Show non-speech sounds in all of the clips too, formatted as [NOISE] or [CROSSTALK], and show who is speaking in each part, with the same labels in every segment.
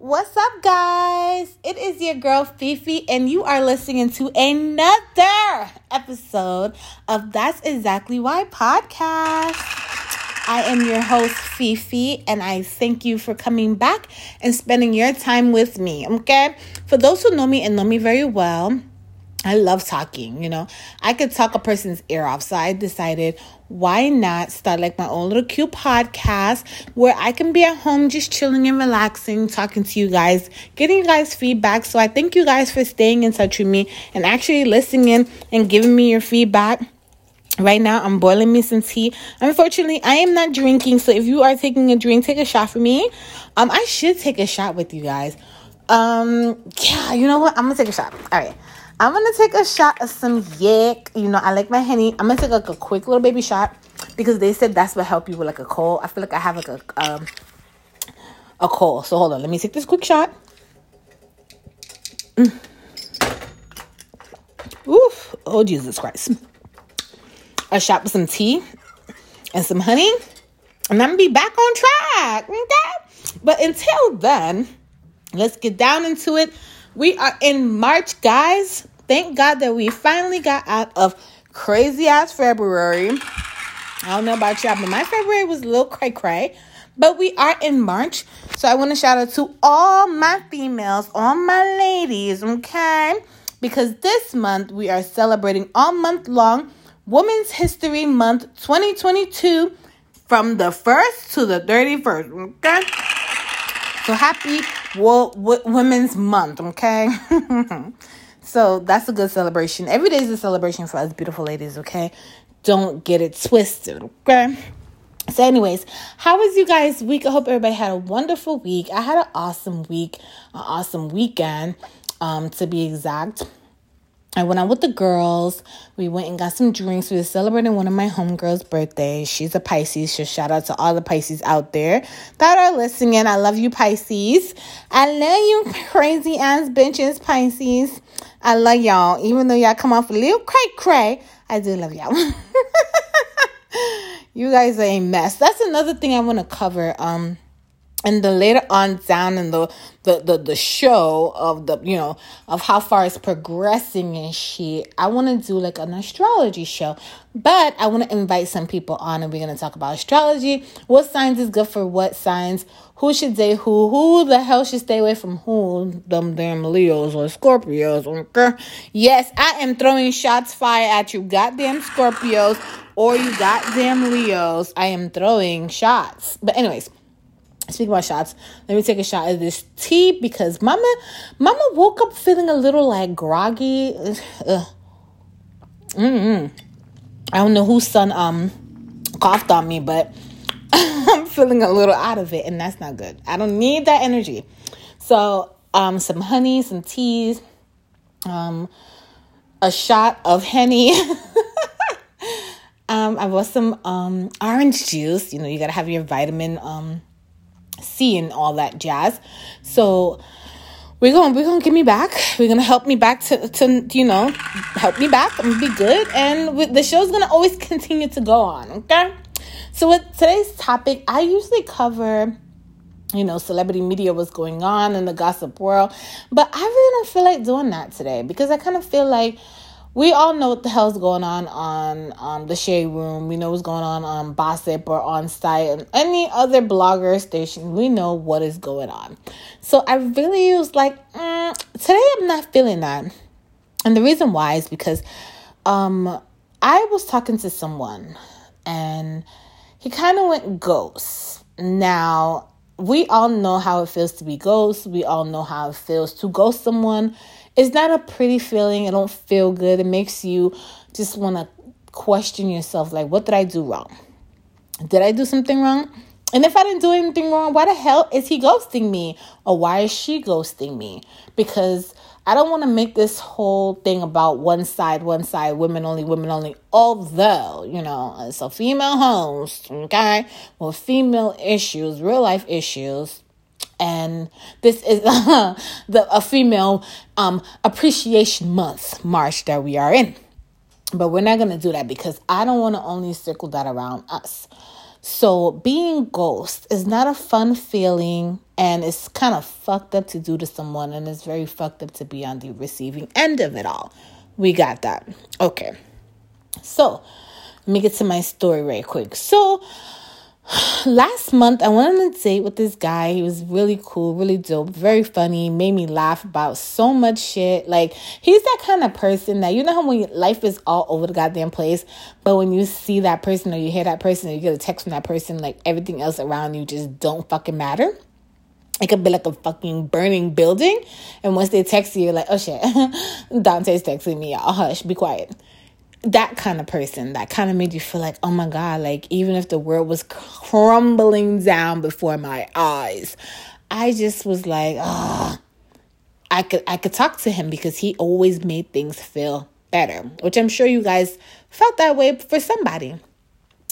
Speaker 1: What's up, guys? It is your girl Fifi, and you are listening to another episode of That's Exactly Why podcast. I am your host, Fifi, and I thank you for coming back and spending your time with me. Okay? For those who know me and know me very well, I love talking, you know. I could talk a person's ear off. So I decided, why not start like my own little cute podcast where I can be at home just chilling and relaxing, talking to you guys, getting you guys feedback. So I thank you guys for staying in touch with me and actually listening and giving me your feedback. Right now, I'm boiling me some tea. Unfortunately, I am not drinking. So if you are taking a drink, take a shot for me. Um, I should take a shot with you guys. Um, yeah, you know what? I'm gonna take a shot. All right. I'm gonna take a shot of some yak. You know, I like my henny. I'm gonna take like a quick little baby shot because they said that's what help you with like a cold. I feel like I have like a um a cold. So hold on, let me take this quick shot. Mm. Oof! Oh Jesus Christ! A shot with some tea and some honey, and I'm gonna be back on track. Okay? But until then, let's get down into it. We are in March, guys. Thank God that we finally got out of crazy ass February. I don't know about y'all, but my February was a little cray cray. But we are in March. So I want to shout out to all my females, all my ladies, okay? Because this month we are celebrating all month long Women's History Month 2022 from the 1st to the 31st, okay? So happy Wo- w- Women's Month, okay? [LAUGHS] so that's a good celebration. Every day is a celebration for us beautiful ladies, okay? Don't get it twisted, okay? So, anyways, how was you guys' week? I hope everybody had a wonderful week. I had an awesome week, an awesome weekend, um, to be exact. I went out with the girls. We went and got some drinks. We were celebrating one of my homegirls' birthdays. She's a Pisces. So shout out to all the Pisces out there that are listening. I love you, Pisces. I love you, crazy ass bitches, Pisces. I love y'all. Even though y'all come off a little cray cray, I do love y'all. [LAUGHS] you guys are a mess. That's another thing I want to cover. Um, and the later on down in the, the the the show of the you know of how far it's progressing and shit i want to do like an astrology show. But i want to invite some people on and we're going to talk about astrology. What signs is good for what signs? Who should date who who the hell should stay away from? Who? Them damn leos or scorpios okay? Yes i am throwing shots fire at you goddamn scorpios or you goddamn leos. I am throwing shots. But anyways Speaking about shots, let me take a shot of this tea because mama mama woke up feeling a little like groggy. [SIGHS] Mm-mm. I don't know whose son um coughed on me, but [LAUGHS] I'm feeling a little out of it, and that's not good. I don't need that energy. So um some honey, some teas, um a shot of henny. [LAUGHS] um I bought some um orange juice. You know, you gotta have your vitamin um C and all that jazz. So we're gonna we're gonna get me back. We're gonna help me back to to you know help me back and be good. And the show's gonna always [LAUGHS] continue to go on. Okay. So with today's topic, I usually cover you know, celebrity media was going on in the gossip world. But I really don't feel like doing that today because I kind of feel like we all know what the hell's going on on um, the Shade Room. We know what's going on on Gossip or on site and any other blogger station. We know what is going on. So I really was like, mm, today I'm not feeling that. And the reason why is because um, I was talking to someone and he kind of went ghost. Now, we all know how it feels to be ghost. We all know how it feels to ghost someone it's not a pretty feeling. It don't feel good. It makes you just want to question yourself like, what did I do wrong? Did I do something wrong? And if I didn't do anything wrong, why the hell is he ghosting me? Or why is she ghosting me? Because I don't want to make this whole thing about one side, one side, women only, women only. Although, you know, it's a female host, okay, with female issues, real life issues and this is uh, [LAUGHS] the a female um, appreciation month march that we are in but we're not going to do that because i don't want to only circle that around us So being ghost is not a fun feeling and it's kind of fucked up to do to someone and it's very fucked up to be on the receiving end of it all. We got that. Okay. So, let me get to my story right quick. So, last month I went on a date with this guy. He was really cool, really dope, very funny, made me laugh about so much shit. Like he's that kind of person that you know how when life is all over the goddamn place, but when you see that person or you hear that person or you get a text from that person, like everything else around you just don't fucking matter. It could be like a fucking burning building, and once they text you, you're like, oh shit, [LAUGHS] Dante's texting me, y'all. Hush, be quiet that kind of person that kind of made you feel like, oh my God, like even if the world was crumbling down before my eyes, I just was like, ah, oh, I could I could talk to him because he always made things feel better, which I'm sure you guys felt that way for somebody.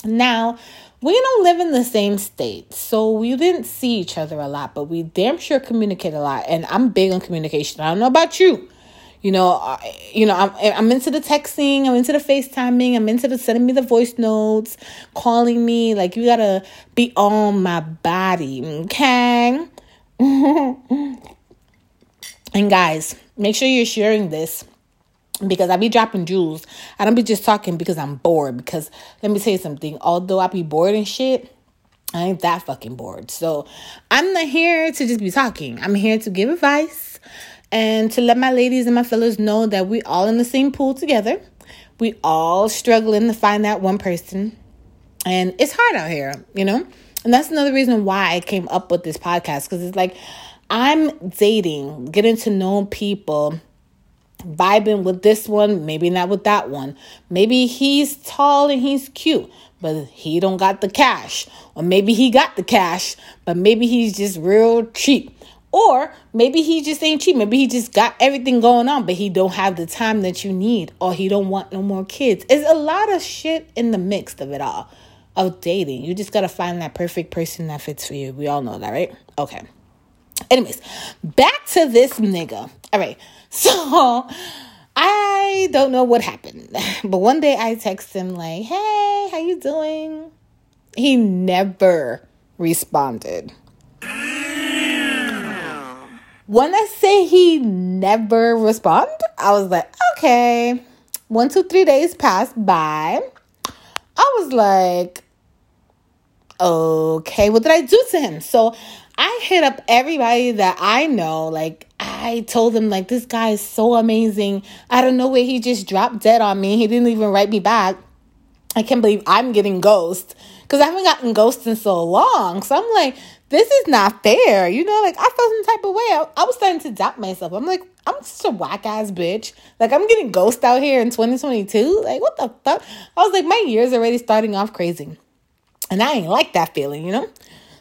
Speaker 1: Now, we don't live in the same state, so we didn't see each other a lot, but we damn sure communicate a lot. And I'm big on communication. I don't know about you, you know, I, you know, I'm I'm into the texting, I'm into the FaceTiming, I'm into the sending me the voice notes, calling me. Like you gotta be on my body, okay? [LAUGHS] and guys, make sure you're sharing this because I be dropping jewels. I don't be just talking because I'm bored. Because let me tell you something. Although I be bored and shit, I ain't that fucking bored. So I'm not here to just be talking. I'm here to give advice and to let my ladies and my fellas know that we all in the same pool together. We all struggling to find that one person. And it's hard out here, you know? And that's another reason why I came up with this podcast because it's like I'm dating, getting to know people, vibing with this one, maybe not with that one. Maybe he's tall and he's cute, but he don't got the cash. Or maybe he got the cash, but maybe he's just real cheap. Or maybe he just ain't cheap. Maybe he just got everything going on, but he don't have the time that you need, or he don't want no more kids. It's a lot of shit in the mix of it all of dating. You just gotta find that perfect person that fits for you. We all know that, right? Okay. Anyways, back to this nigga. All right. [LAUGHS] So I don't know what happened, [LAUGHS] but one day I text him like, "Hey, how you doing?" He never responded. When I say he never respond, I was like, okay. One, two, three days passed by. I was like, okay, what did I do to him? So I hit up everybody that I know. Like, I told them, like, this guy is so amazing. I don't know where he just dropped dead on me. He didn't even write me back. I can't believe I'm getting ghost because I haven't gotten ghost in so long. So I'm like, this is not fair. You know, like I felt some type of way. I, I was starting to doubt myself. I'm like, I'm such a whack ass bitch. Like I'm getting ghost out here in 2022. Like what the fuck? I was like, my year's already starting off crazy. And I ain't like that feeling, you know?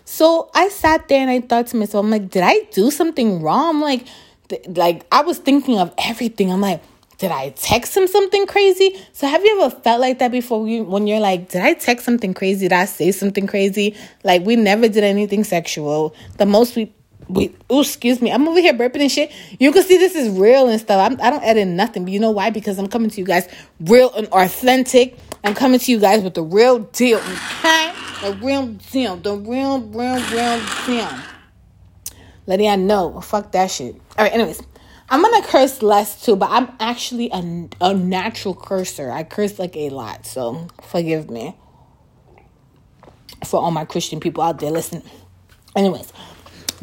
Speaker 1: So I sat there and I thought to myself, I'm like, did I do something wrong? Like, th- like I was thinking of everything. I'm like, did I text him something crazy? So have you ever felt like that before when you're like, did I text something crazy? Did I say something crazy? Like we never did anything sexual. The most we we oh excuse me, I'm over here burping and shit. You can see this is real and stuff. I'm, I don't edit nothing, but you know why? Because I'm coming to you guys real and authentic. I'm coming to you guys with the real deal, okay? The real deal, the real, real, real deal. Letting I know, fuck that shit. All right, anyways. I'm gonna curse less too, but I'm actually a, a natural cursor. I curse like a lot, so forgive me for all my Christian people out there. Listen, anyways,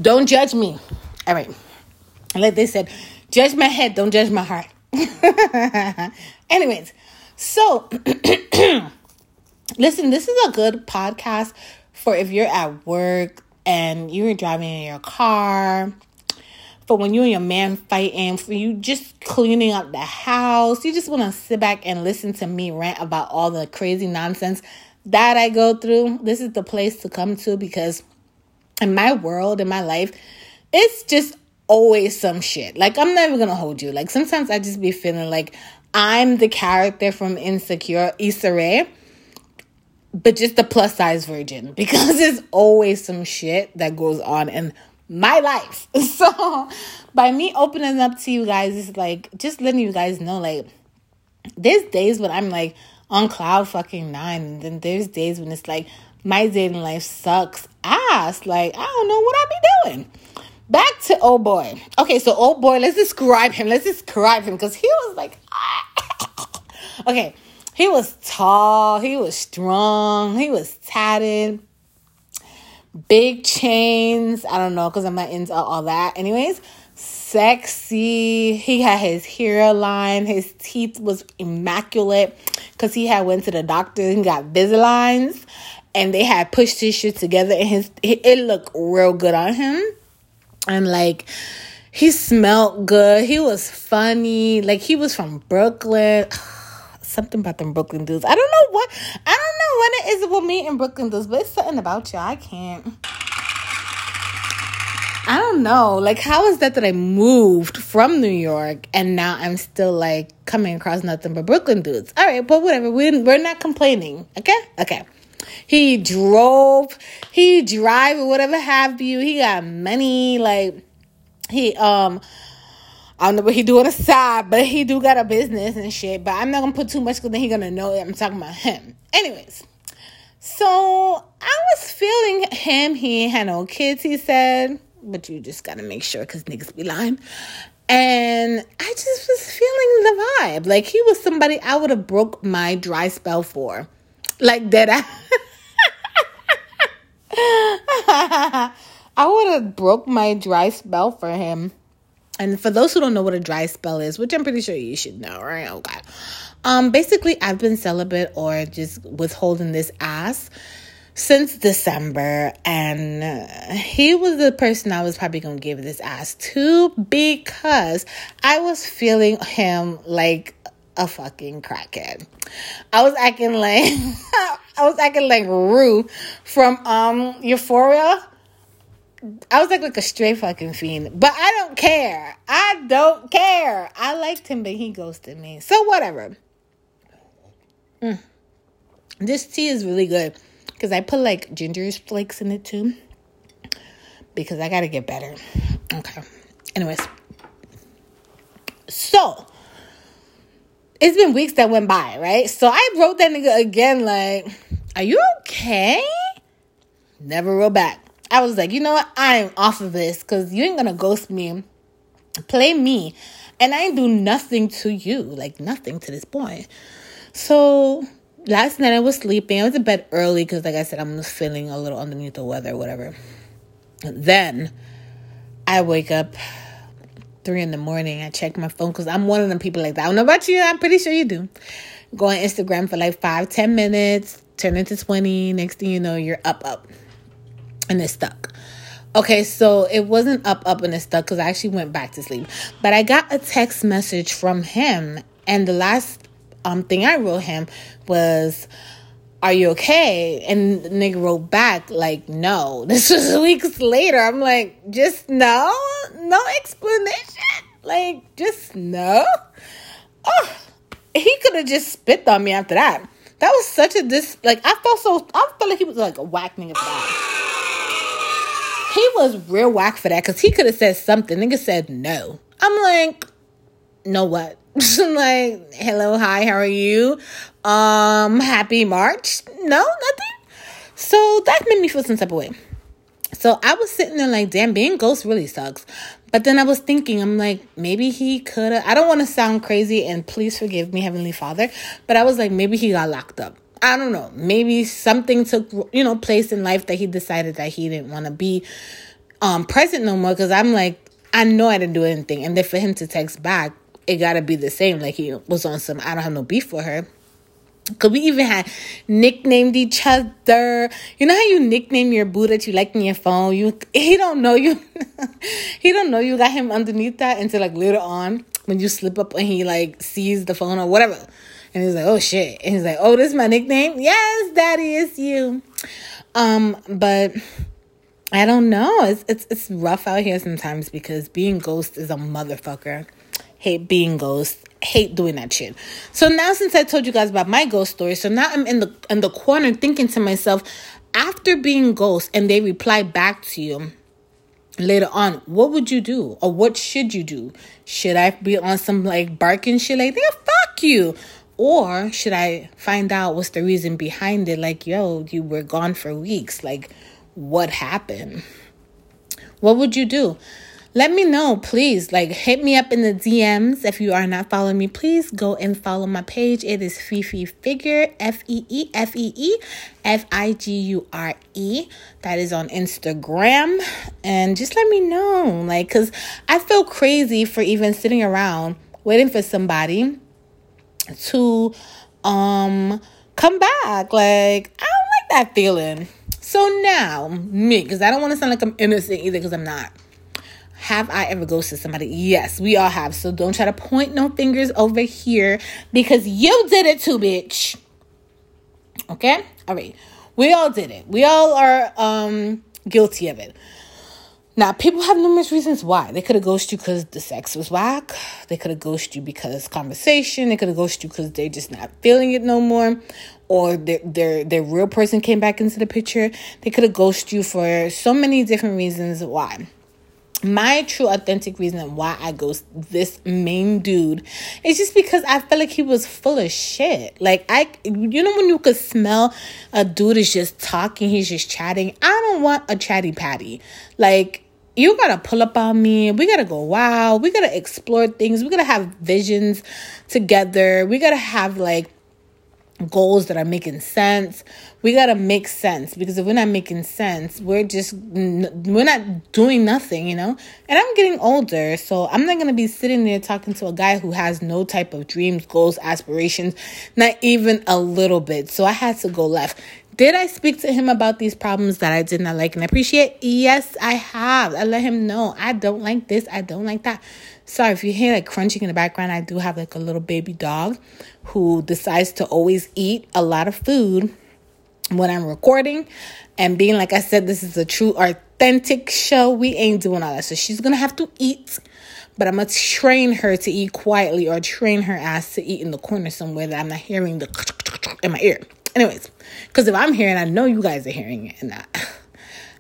Speaker 1: don't judge me. All right, like they said, judge my head, don't judge my heart. [LAUGHS] anyways, so [CLEARS THROAT] listen, this is a good podcast for if you're at work and you're driving in your car for when you and your man fighting, for you just cleaning up the house. You just want to sit back and listen to me rant about all the crazy nonsense that I go through. This is the place to come to because in my world, in my life, it's just always some shit. Like, I'm never gonna hold you. Like, sometimes I just be feeling like I'm the character from Insecure, Issa Rae but just the plus size version [LAUGHS] because there's always some shit that goes on in my life. [LAUGHS] So by me opening up to you guys, it's like just letting you guys know, like there's days when I'm like on cloud fucking nine, and then there's days when it's like my dating life sucks ass. Like, I don't know what I be doing. Back to old boy. Okay, so old boy, let's describe him. Let's describe him because he was like, [LAUGHS] okay, he was tall, he was strong, he was tatted, big chains. I don't know because I'm not into all that. Anyways, sexy. He had his hairline, his teeth was immaculate because he had went to the doctor and got Visalines, and they had pushed his shit together, and his it looked real good on him, and like. He smelled good. He was funny. Like he was from Brooklyn. Something about them Brooklyn dudes. I don't know what I don't know what it is with me and Brooklyn dudes, but it's something about you. I can't. I don't know. Like, how is that that I moved from New York and now I'm still like coming across nothing but Brooklyn dudes? All right, but whatever. We're, we're not complaining. Okay? Okay. He drove, he drive or whatever have you. He got money. Like, he, um, I don't know what he do on the side, but he do got a business and shit. But I'm not gonna put too much because then he gonna know I'm talking about him. Anyways, so I was feeling him. He had no kids. He said but you just gotta make sure because niggas be lying. And I just was feeling the vibe. Like he was somebody I would have broke my dry spell for. Like that I [LAUGHS] I would have broke my dry spell for him. And for those who don't know what a dry spell is, which I'm pretty sure you should know, right? Oh god. Um basically I've been celibate or just withholding this ass since December, and he was the person I was probably gonna give this ass to because I was feeling him like a fucking crackhead. I was acting like [LAUGHS] I was acting like Rue from um Euphoria. I was like like a straight fucking fiend, but I don't care. I don't care. I liked him, but he ghosted me. So whatever. Mm. This tea is really good because I put like ginger flakes in it too. Because I gotta get better. Okay. Anyways. So it's been weeks that went by, right? So I wrote that nigga again, like, are you okay? Never wrote back. I was like, you know what? I'm off of this because you ain't gonna ghost me, play me, and I ain't do nothing to you, like nothing to this point. So last night I was sleeping. I was in bed early because, like I said, I'm feeling a little underneath the weather, whatever. Then I wake up three in the morning. I check my phone because I'm one of them people like that. I don't know about you. I'm pretty sure you do. Go on Instagram for like five, ten minutes, turn into 20. Next thing you know, you're up, up. And it's stuck. Okay, so it wasn't up, up, and it stuck because I actually went back to sleep. But I got a text message from him. And the last um thing I wrote him was, Are you okay? And the nigga wrote back, like, no. [LAUGHS] This was weeks later. I'm like, just no? No explanation? Like, just no? Oh, he could have just spit on me after that. That was such a dis like I felt so I felt like he was like a whack nigga. He was real whack for that because he could have said something. Nigga said no. I'm like, no what? I'm [LAUGHS] like, hello, hi, how are you? Um, happy March? No, nothing. So that made me feel some type of way. So I was sitting there like, damn, being ghost really sucks. But then I was thinking, I'm like, maybe he could have. I don't want to sound crazy, and please forgive me, Heavenly Father. But I was like, maybe he got locked up. I don't know. Maybe something took, you know, place in life that he decided that he didn't want to be um present no more. Because I'm like, I know I didn't do anything, and then for him to text back, it got to be the same. Like he was on some. I don't have no beef for her. Cause we even had nicknamed each other. You know how you nickname your boo that you like in your phone. You he don't know you. [LAUGHS] he don't know you got him underneath that until like later on when you slip up and he like sees the phone or whatever, and he's like, "Oh shit!" And he's like, "Oh, this is my nickname." Yes, daddy, it's you. Um, but I don't know. It's it's it's rough out here sometimes because being ghost is a motherfucker. Hate being ghost hate doing that shit. So now since I told you guys about my ghost story, so now I'm in the in the corner thinking to myself, after being ghost and they reply back to you later on, what would you do? Or what should you do? Should I be on some like barking shit like, yeah, fuck you? Or should I find out what's the reason behind it? Like, yo, you were gone for weeks. Like, what happened? What would you do? let me know, please. Like, hit me up in the DMs. If you are not following me, please go and follow my page. It is Fifi Figure, F E E F E E F I G U R E. That is on Instagram. And just let me know. Like, because I feel crazy for even sitting around waiting for somebody to um come back. Like, I don't like that feeling. So now, me, because I don't want to sound like I'm innocent either, because I'm not. Have I ever ghosted somebody? Yes, we all have. So don't try to point no fingers over here because you did it too, bitch. Okay? All right. We all did it. We all are um guilty of it. Now, people have numerous reasons why. They could have ghosted you because the sex was whack. They could have ghosted you because conversation. They could have ghosted you because they're just not feeling it no more. Or their, their, their real person came back into the picture. They could have ghosted you for so many different reasons why my true authentic reason why I ghost this main dude is just because I felt like he was full of shit. Like I you know when you could smell a dude is just talking, he's just chatting. I don't want a chatty patty. Like you gotta pull up on me. We gotta go wow. We gotta explore things. We gotta have visions together. We gotta have like goals that are making sense. We got to make sense because if we're not making sense, we're just we're not doing nothing, you know? And I'm getting older, so I'm not to be sitting there talking to a guy who has no type of dreams, goals, aspirations, not even a little bit. So I had to go left. Did I speak to him about these problems that I did not like and appreciate? Yes, I have. I let him know I don't like this, I don't like that. Sorry if you hear like crunching in the background, I do have like a little baby dog who decides to always eat a lot of food when I'm recording. And being like I said, this is a true authentic show. We ain't doing all that. So she's gonna have to eat but I'm gonna train her to eat quietly or train her ass to eat in the corner somewhere that I'm not hearing the in my ear. Anyways, because if I'm hearing, I know you guys are hearing it, and that. [SIGHS]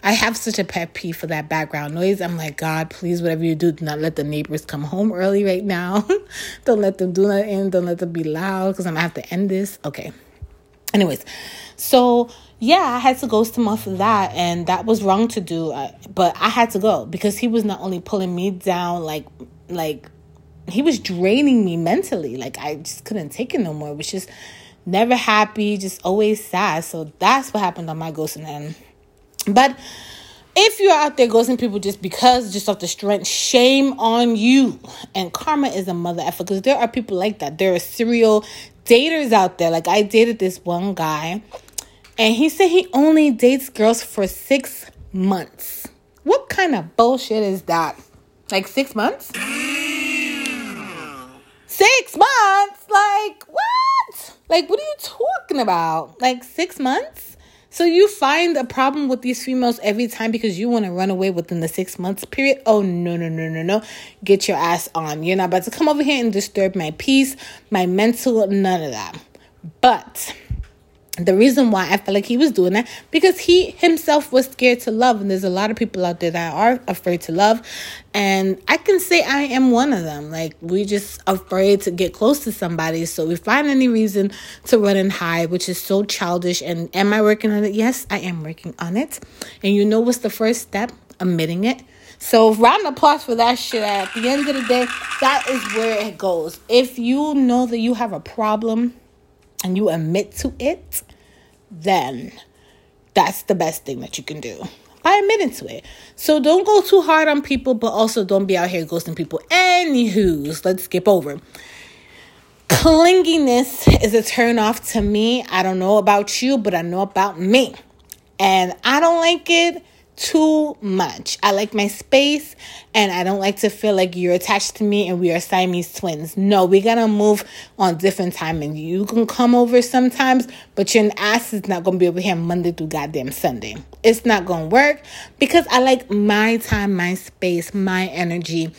Speaker 1: I have such a pet peeve for that background noise. I'm like, God, please, whatever you do, do not let the neighbors come home early right now. [LAUGHS] don't let them do nothing. Don't let them be loud because I'm gonna have to end this. Okay. Anyways, so yeah, I had to ghost him off of that, and that was wrong to do. Uh, but I had to go because he was not only pulling me down, like, like he was draining me mentally. Like I just couldn't take it no more. It was just never happy, just always sad. So that's what happened on my ghosting end. But if you're out there ghosting people just because, just off the strength, shame on you. And karma is a mother because there are people like that. There are serial daters out there. Like I dated this one guy, and he said he only dates girls for six months. What kind of bullshit is that? Like six months? Six months? Like what? Like what are you talking about? Like six months? So you find a problem with these females every time because you want to run away within the six months period. Oh no, no, no, no, no. Get your ass on. You're not about to come over here and disturb my peace, my mental, none of that. But the reason why I felt like he was doing that because he himself was scared to love, and there's a lot of people out there that are afraid to love, and I can say I am one of them. Like we just afraid to get close to somebody, so we find any reason to run and hide, which is so childish. And am I working on it? Yes, I am working on it. And you know what's the first step? Admitting it. So round of applause for that shit. At the end of the day, that is where it goes. If you know that you have a problem and you admit to it, then that's the best thing that you can do by admitting to it. So don't go too hard on people, but also don't be out here ghosting people. Anywho's, let's skip over. Clinginess is a turn off to me. I don't know about you, but I know about me. And I don't like it too much. I like my space and I don't like to feel like you're attached to me and we are Siamese twins. No, we gotta move on different timing. You can come over sometimes, but your ass is not gonna be over here Monday through goddamn Sunday. It's not gonna work because I like my time, my space, my energy.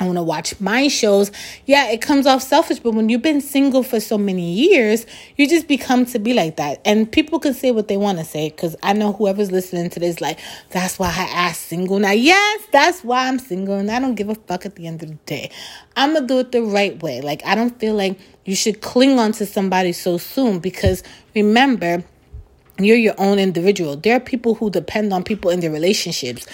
Speaker 1: I want to watch my shows. Yeah, it comes off selfish, but when you've been single for so many years, you just become to be like that. And people can say what they want to say because I know whoever's listening to this, like, that's why I asked single. Now, yes, that's why I'm single, and I don't give a fuck at the end of the day. I'm going to do it the right way. Like, I don't feel like you should cling on to somebody so soon because remember, you're your own individual. There are people who depend on people in their relationships.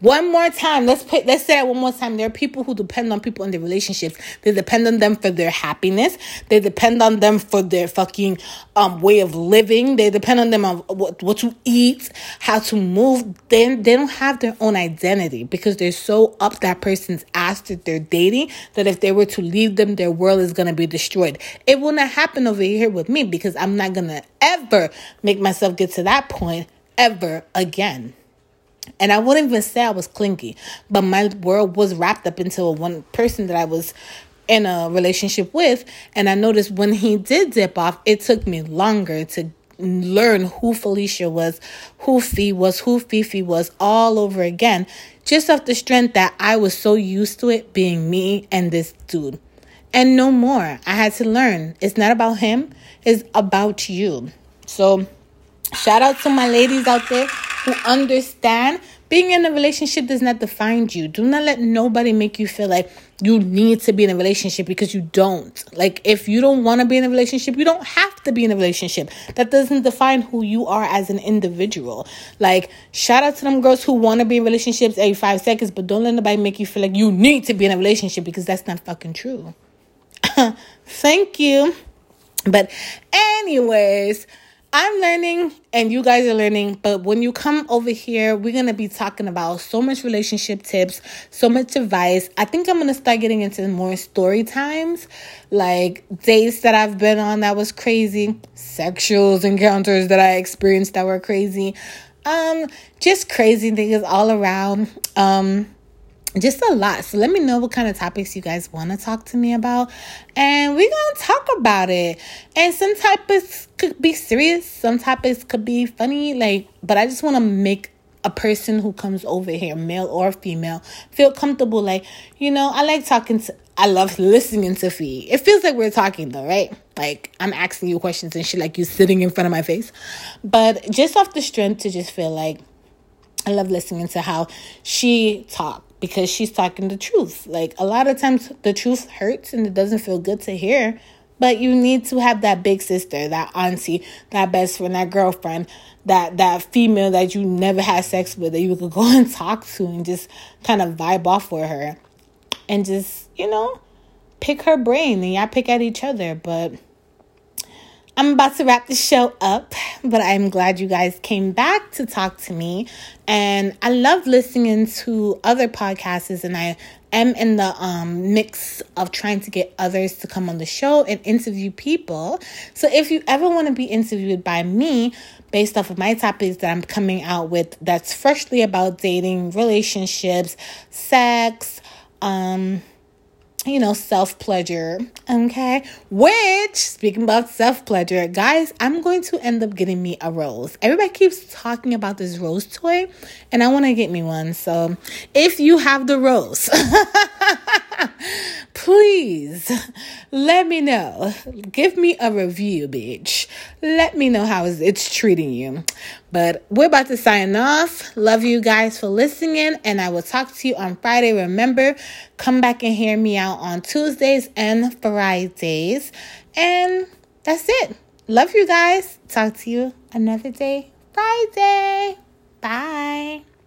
Speaker 1: One more time. Let's put, let's say it one more time. There are people who depend on people in their relationships. They depend on them for their happiness. They depend on them for their fucking um way of living. They depend on them on what, what to eat, how to move. They, they don't have their own identity because they're so up that person's ass that they're dating that if they were to leave them, their world is gonna be destroyed. It will not happen over here with me because I'm not gonna ever make myself get to that point ever again. And I wouldn't even say I was clingy, but my world was wrapped up into one person that I was in a relationship with. And I noticed when he did dip off, it took me longer to learn who Felicia was, who Fee was, who Fifi was all over again, just off the strength that I was so used to it being me and this dude. And no more. I had to learn. It's not about him, it's about you. So, shout out to my ladies out there who understand being in a relationship does not define you. Do not let nobody make you feel like you need to be in a relationship because you don't. Like, if you don't want to be in a relationship, you don't have to be in a relationship. That doesn't define who you are as an individual. Like, shout out to them girls who want to be in relationships every five seconds, but don't let nobody make you feel like you need to be in a relationship because that's not fucking true. [LAUGHS] Thank you. But, anyways, I'm learning and you guys are learning, but when you come over here, we're going to be talking about so much relationship tips, so much advice. I think I'm going to start getting into more story times, like dates that I've been on that was crazy, sexual encounters that I experienced that were crazy. Um just crazy things all around. Um just a lot. So let me know what kind of topics you guys want to talk to me about. And we're to talk about it. And some topics could be serious, some topics could be funny. Like, but I just want to make a person who comes over here, male or female, feel comfortable. Like, you know, I like talking to, I love listening to Fee. It feels like we're talking though, right? Like I'm asking you questions and shit, like you sitting in front of my face. But just off the strength to just feel like I love listening to how she talks because she's talking the truth. Like a lot of times the truth hurts and it doesn't feel good to hear, but you need to have that big sister, that auntie, that best friend, that girlfriend, that that female that you never had sex with that you could [LAUGHS] go and talk to and just kind of vibe off with her and just, you know, pick her brain and y'all pick at each other, but I'm about to wrap the show up, but I'm glad you guys came back to talk to me. And I love listening to other podcasts, and I am in the um, mix of trying to get others to come on the show and interview people. So if you ever want to be interviewed by me, based off of my topics that I'm coming out with, that's freshly about dating, relationships, sex, um, you know, self pleasure. Okay. Which, speaking about self pleasure, guys, I'm going to end up getting me a rose. Everybody keeps talking about this rose toy, and I want to get me one. So if you have the rose, [LAUGHS] [LAUGHS] please let me know. Give me a review, bitch. Let me know how it's treating you. But we're about to sign off. Love you guys for listening, and I will talk to you on Friday. Remember, come back and hear me out on Tuesdays and Fridays. And that's it. Love you guys. Talk to you another day, Friday. Bye.